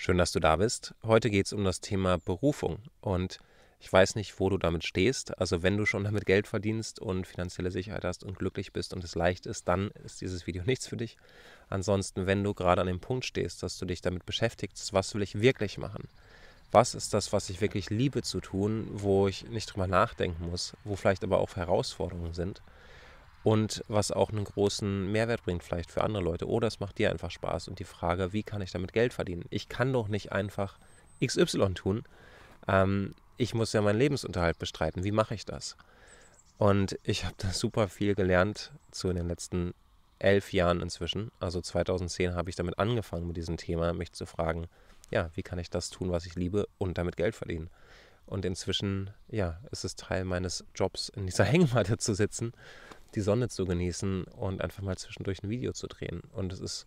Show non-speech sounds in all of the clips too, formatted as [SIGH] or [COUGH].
Schön, dass du da bist. Heute geht es um das Thema Berufung und ich weiß nicht, wo du damit stehst. Also wenn du schon damit Geld verdienst und finanzielle Sicherheit hast und glücklich bist und es leicht ist, dann ist dieses Video [LAUGHS] nichts für dich. Ansonsten, wenn du gerade an dem Punkt stehst, dass du dich damit beschäftigst, was will ich wirklich machen? Was ist das, was ich wirklich liebe zu tun, wo ich nicht drüber nachdenken muss, wo vielleicht aber auch Herausforderungen sind? Und was auch einen großen Mehrwert bringt vielleicht für andere Leute. Oder es macht dir einfach Spaß und die Frage, wie kann ich damit Geld verdienen? Ich kann doch nicht einfach XY tun. Ähm, ich muss ja meinen Lebensunterhalt bestreiten. Wie mache ich das? Und ich habe da super viel gelernt zu in den letzten elf Jahren inzwischen. Also 2010 habe ich damit angefangen mit diesem Thema, mich zu fragen, ja, wie kann ich das tun, was ich liebe und damit Geld verdienen? Und inzwischen, ja, ist es Teil meines Jobs, in dieser [LAUGHS] Hängematte zu sitzen die Sonne zu genießen und einfach mal zwischendurch ein Video zu drehen. Und es ist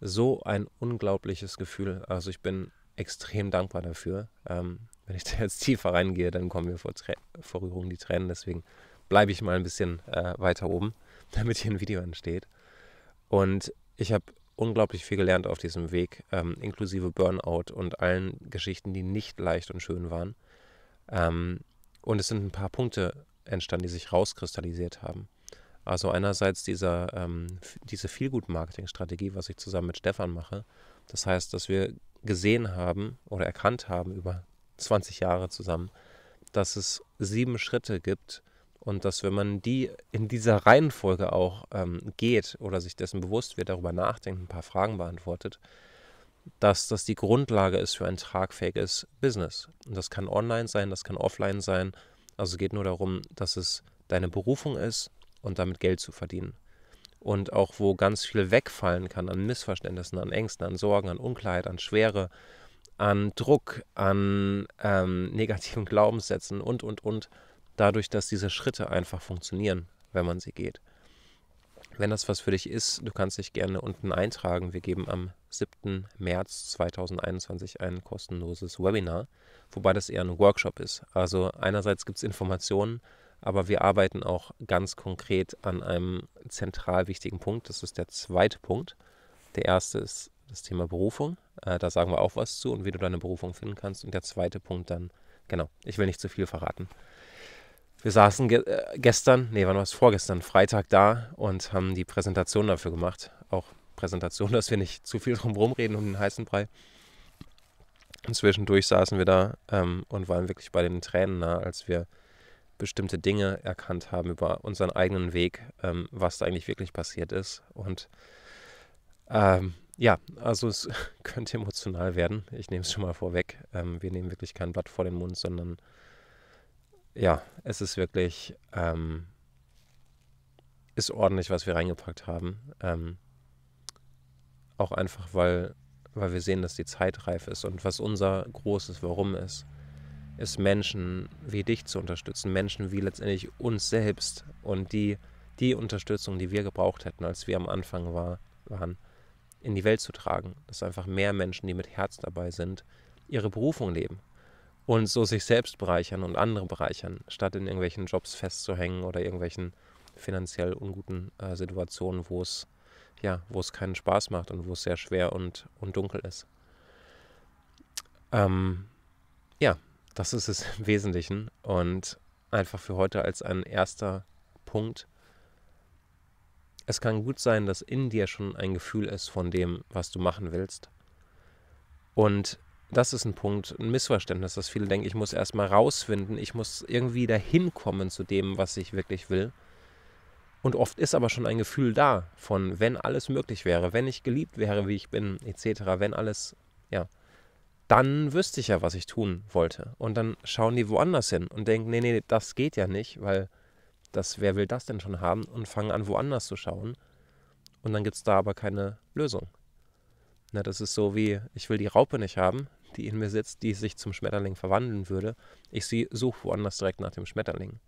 so ein unglaubliches Gefühl. Also ich bin extrem dankbar dafür. Ähm, wenn ich da jetzt tiefer reingehe, dann kommen mir vor, vor Rührung die Tränen. Deswegen bleibe ich mal ein bisschen äh, weiter oben, [LAUGHS] damit hier ein Video entsteht. Und ich habe unglaublich viel gelernt auf diesem Weg, ähm, inklusive Burnout und allen Geschichten, die nicht leicht und schön waren. Ähm, und es sind ein paar Punkte entstanden, die sich rauskristallisiert haben. Also einerseits dieser, ähm, diese Feelgood-Marketing-Strategie, was ich zusammen mit Stefan mache. Das heißt, dass wir gesehen haben oder erkannt haben über 20 Jahre zusammen, dass es sieben Schritte gibt und dass wenn man die in dieser Reihenfolge auch ähm, geht oder sich dessen bewusst wird, darüber nachdenkt, ein paar Fragen beantwortet, dass das die Grundlage ist für ein tragfähiges Business. Und das kann online sein, das kann offline sein. Also geht nur darum, dass es deine Berufung ist und damit Geld zu verdienen. Und auch wo ganz viel wegfallen kann an Missverständnissen, an Ängsten, an Sorgen, an Unklarheit, an Schwere, an Druck, an ähm, [LAUGHS] negativen Glaubenssätzen und, und, und, dadurch, dass diese Schritte einfach funktionieren, wenn man sie geht. Wenn das was für dich ist, du kannst dich gerne unten eintragen. Wir geben am 7. März 2021 ein kostenloses Webinar, wobei das eher ein Workshop ist. Also einerseits gibt es Informationen, aber wir arbeiten auch ganz konkret an einem zentral wichtigen Punkt. Das ist der zweite Punkt. Der erste ist das Thema Berufung. Äh, da sagen wir auch was zu und wie du deine Berufung finden kannst. Und der zweite Punkt dann, genau, ich will nicht zu viel verraten. Wir saßen ge äh, gestern, nee, wann war es? Vorgestern, Freitag da und haben die Präsentation dafür gemacht. Auch Präsentation, [LAUGHS] dass wir nicht zu viel drum rumreden um den heißen Brei. Und zwischendurch saßen wir da ähm, und waren wirklich bei den Tränen nah, als wir bestimmte Dinge erkannt haben über unseren eigenen Weg, ähm, was da eigentlich wirklich passiert ist. Und ähm, ja, also es [LAUGHS] könnte emotional werden. Ich nehme es schon mal vorweg. Ähm, wir nehmen wirklich kein Blatt vor den Mund, sondern ja, es ist wirklich, ähm, ist ordentlich, was wir reingepackt haben. Ähm, auch einfach, weil, weil wir sehen, dass die Zeit reif ist und was unser großes Warum ist ist Menschen wie dich zu unterstützen, Menschen wie letztendlich uns selbst und die, die Unterstützung, die wir gebraucht hätten, als wir am Anfang war, waren, in die Welt zu tragen. Dass einfach mehr Menschen, die mit Herz dabei sind, ihre Berufung leben und so sich selbst bereichern und andere bereichern, statt in irgendwelchen Jobs festzuhängen oder irgendwelchen finanziell unguten äh, Situationen, wo es ja, wo es keinen Spaß macht und wo es sehr schwer und, und dunkel ist. Ähm, ja, das ist es im Wesentlichen. Und einfach für heute als ein erster Punkt. Es kann gut sein, dass in dir schon ein Gefühl ist von dem, was du machen willst. Und das ist ein Punkt, ein Missverständnis, dass viele denken, ich muss erstmal rausfinden, ich muss irgendwie dahin kommen zu dem, was ich wirklich will. Und oft ist aber schon ein Gefühl da von, wenn alles möglich wäre, wenn ich geliebt wäre, wie ich bin, etc., wenn alles, ja, dann wüsste ich ja, was ich tun wollte. Und dann schauen die woanders hin und denken, nee, nee, das geht ja nicht, weil das, wer will das denn schon haben? Und fangen an, woanders zu schauen. Und dann gibt es da aber keine Lösung. Na, das ist so wie, ich will die Raupe nicht haben, die in mir sitzt, die sich zum Schmetterling verwandeln würde. Ich suche woanders direkt nach dem Schmetterling.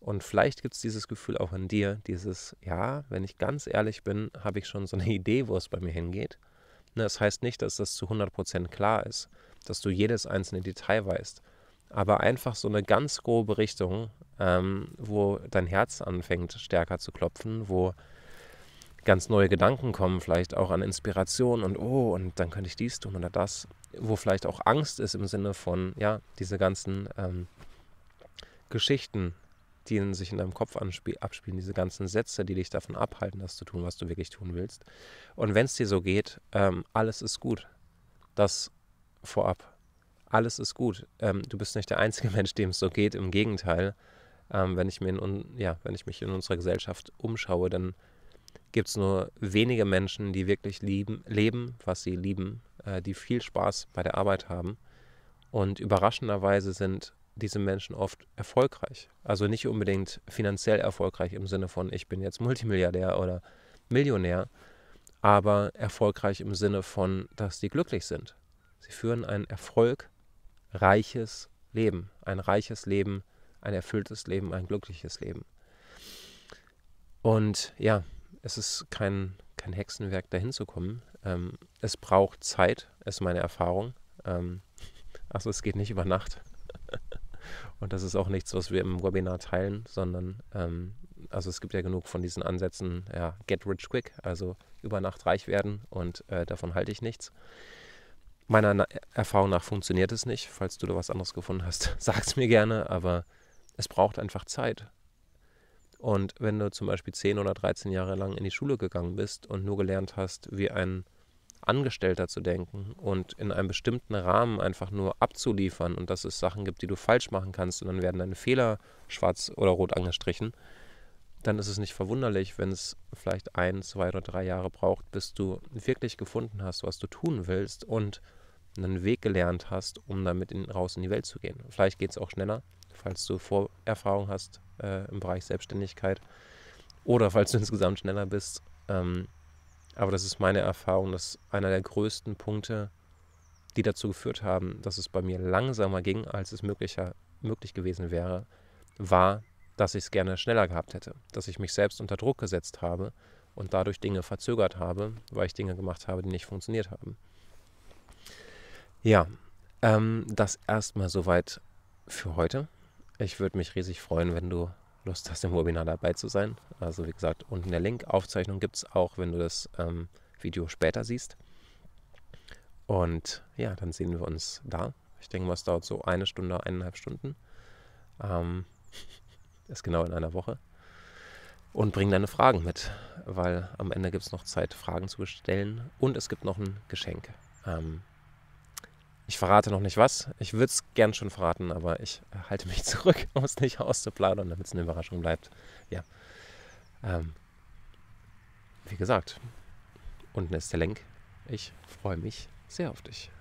Und vielleicht gibt es dieses Gefühl auch in dir, dieses, ja, wenn ich ganz ehrlich bin, habe ich schon so eine [LAUGHS] Idee, wo es bei mir hingeht. Ne, das heißt nicht, dass das zu 100% klar ist, dass du jedes einzelne Detail weißt, aber einfach so eine ganz grobe Richtung, ähm, wo dein Herz anfängt stärker zu klopfen, wo ganz neue Gedanken kommen, vielleicht auch an Inspiration und oh, und dann könnte ich dies tun oder das, wo vielleicht auch Angst ist im Sinne von, ja, diese ganzen ähm, Geschichten, die sich in deinem Kopf abspielen, diese ganzen Sätze, die dich davon abhalten, das zu tun, was du wirklich tun willst. Und wenn es dir so geht, ähm, alles ist gut. Das vorab. Alles ist gut. Ähm, du bist nicht der einzige [LAUGHS] Mensch, dem es so geht. Im Gegenteil, ähm, wenn, ich mir in, ja, wenn ich mich in unserer Gesellschaft umschaue, dann gibt es nur wenige Menschen, die wirklich lieben, leben, was sie lieben, äh, die viel Spaß bei der Arbeit haben. Und überraschenderweise sind diese Menschen oft erfolgreich. Also nicht unbedingt finanziell erfolgreich im Sinne von, ich bin jetzt Multimilliardär oder Millionär, aber erfolgreich im Sinne von, dass sie glücklich sind. Sie führen ein erfolgreiches Leben, ein reiches Leben, ein erfülltes Leben, ein glückliches Leben. Und ja, es ist kein, kein Hexenwerk, dahin zu kommen. Ähm, es braucht Zeit, ist meine Erfahrung. Ähm, [LAUGHS] also es geht nicht über Nacht. Und das ist auch nichts, was wir im Webinar teilen, sondern ähm, also es gibt ja genug von diesen Ansätzen, ja, get rich quick, also über Nacht reich werden und äh, davon halte ich nichts. Meiner Na Erfahrung nach funktioniert es nicht. Falls du da was anderes gefunden hast, [LAUGHS] sag es mir gerne, aber es braucht einfach Zeit. Und wenn du zum Beispiel 10 oder 13 Jahre lang in die Schule gegangen bist und nur gelernt hast, wie ein Angestellter zu denken und in einem bestimmten Rahmen einfach nur abzuliefern und dass es Sachen gibt, die du falsch machen kannst und dann werden deine Fehler schwarz oder rot angestrichen, dann ist es nicht verwunderlich, wenn es vielleicht ein, zwei oder drei Jahre braucht, bis du wirklich gefunden hast, was du tun willst und einen Weg gelernt hast, um damit in, raus in die Welt zu gehen. Vielleicht geht es auch schneller, falls du Vorerfahrung hast äh, im Bereich Selbstständigkeit oder falls du insgesamt schneller bist. Ähm, aber das ist meine Erfahrung, dass einer der größten Punkte, die dazu geführt haben, dass es bei mir langsamer ging, als es möglicher, möglich gewesen wäre, war, dass ich es gerne schneller gehabt hätte. Dass ich mich selbst unter Druck gesetzt habe und dadurch Dinge verzögert habe, weil ich Dinge gemacht habe, die nicht funktioniert haben. Ja, ähm, das erstmal soweit für heute. Ich würde mich riesig freuen, wenn du Lust hast, im Webinar dabei zu sein. Also wie gesagt, unten der Link. Aufzeichnung gibt es auch, wenn du das ähm, Video später siehst. Und ja, dann sehen wir uns da. Ich denke mal, es dauert so eine Stunde, eineinhalb Stunden. Ähm, [LAUGHS] ist genau in einer Woche. Und bring deine Fragen mit, weil am Ende gibt es noch Zeit, Fragen zu stellen. Und es gibt noch ein Geschenk. Ähm, verrate noch nicht was. Ich würde es gern schon verraten, aber ich halte mich [LAUGHS] zurück, um es nicht auszuplaudern, damit es eine Überraschung bleibt. Ja. Ähm, wie gesagt, unten ist der Link. Ich freue mich sehr auf dich.